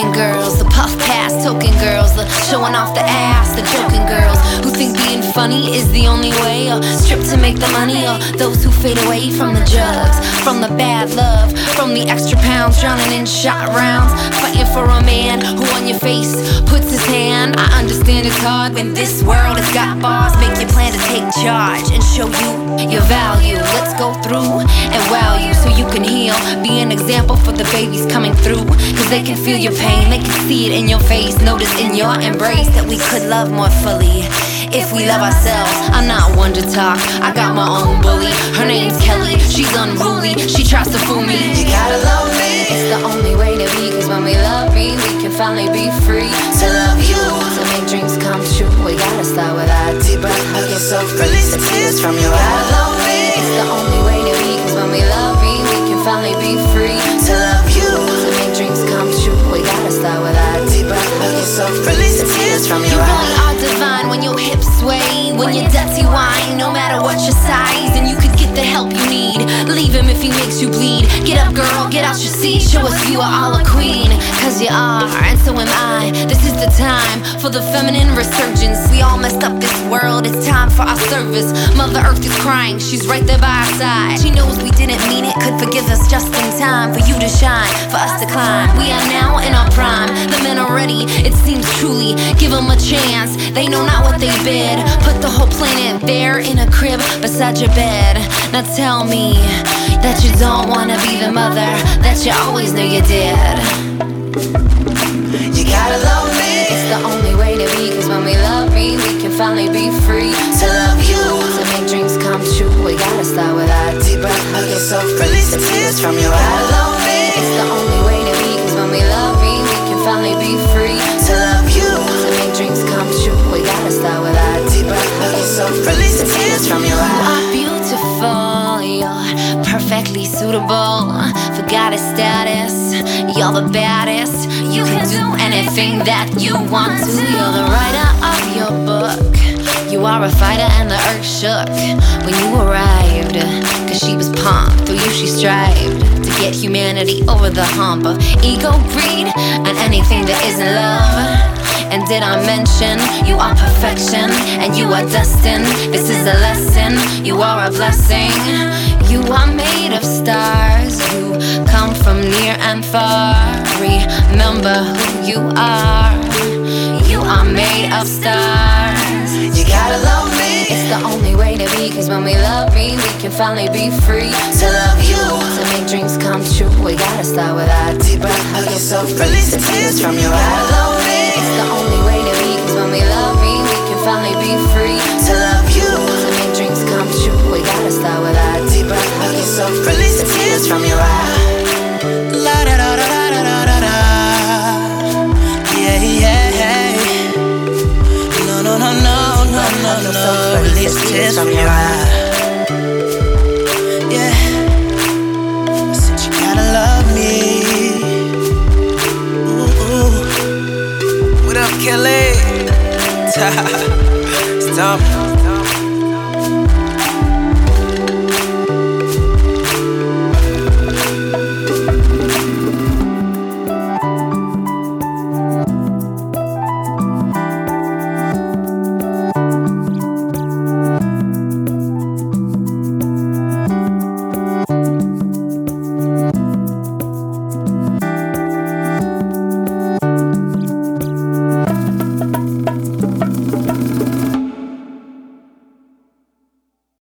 token girls, the puff pass token girls, the showing off the ass, the joking girls who think being funny is the only way, or stripped to make the money, or those who fade away from the drugs, from the bad love, from the extra pounds, drowning in shot rounds, fighting for a man who on your face puts his hand. I understand it's hard when this world has got bars, make your plan to take charge and show you your value. Let's go through and wow you so you can heal, be an example for the babies coming through they can feel your pain, they can see it in your face. Notice in your embrace that we could love more fully if we love ourselves. I'm not one to talk, I got my own bully. Her name's Kellee, she's unruly, she tries to fool me. You gotta love me. It's the only way to be, cause when we love me, we can finally be free To love you. To make dreams come true, we gotta start with our deep breath. Hug yourself, release the tears from your eyes. Release the tears from You your really eyes. are divine when your hips sway, when your dirty wine, no matter what your size, and you could get the help you need. Leave him if he makes you bleed. Get up, girl, get out your seat, show us you are all a queen. Cause you are, and so am I. This is the time for the feminine resurgence. We all messed up this world, it's time for our service. Mother Earth is crying, she's right there by our side. She knows we didn't mean it, forgive us just in time for you to shine, for us to climb. We are now in our prime, the men are ready, it seems truly. Give them a chance, they know not what they bid. Put the whole planet there in a crib beside your bed. Now tell me that you don't wanna be the mother that you always knew you did. You gotta love me. It's the only way to be, cause when we love me, we can finally be free. To love you. Make come true, we gotta start with our deep breath. Hug yourself, release the tears from your eyes. love me. It's the only way to be, cause when we love me, we can finally be free. To love you. To make dreams come true, we gotta start with our deep breath. Hug yourself, release the tears from your eyes. You eyes. are beautiful, you're perfectly suitable. Forgot his status, you're the baddest. You can do anything that you want to. You're the writer of your book. You are a fighter, and the earth shook when you arrived. Cause she was pumped, through you she strived to get humanity over the hump of ego, greed, and anything that isn't love. And did I mention you are perfection and you are destined? This is a lesson, you are a blessing. You are made of stars, you from near and far. Remember who you are, you are made of stars. You gotta love me. It's the only way to be, cause when we love me, we can finally be free. To love you. To make dreams come true, we gotta start with our deep breath. Hug yourself, release the tears from your eyes. Love me. It's the only way to be, No, no, no, no, no, no. Release tears from your eyes. Yeah. I said you gotta love me. Ooh, ooh. What up, Kellee?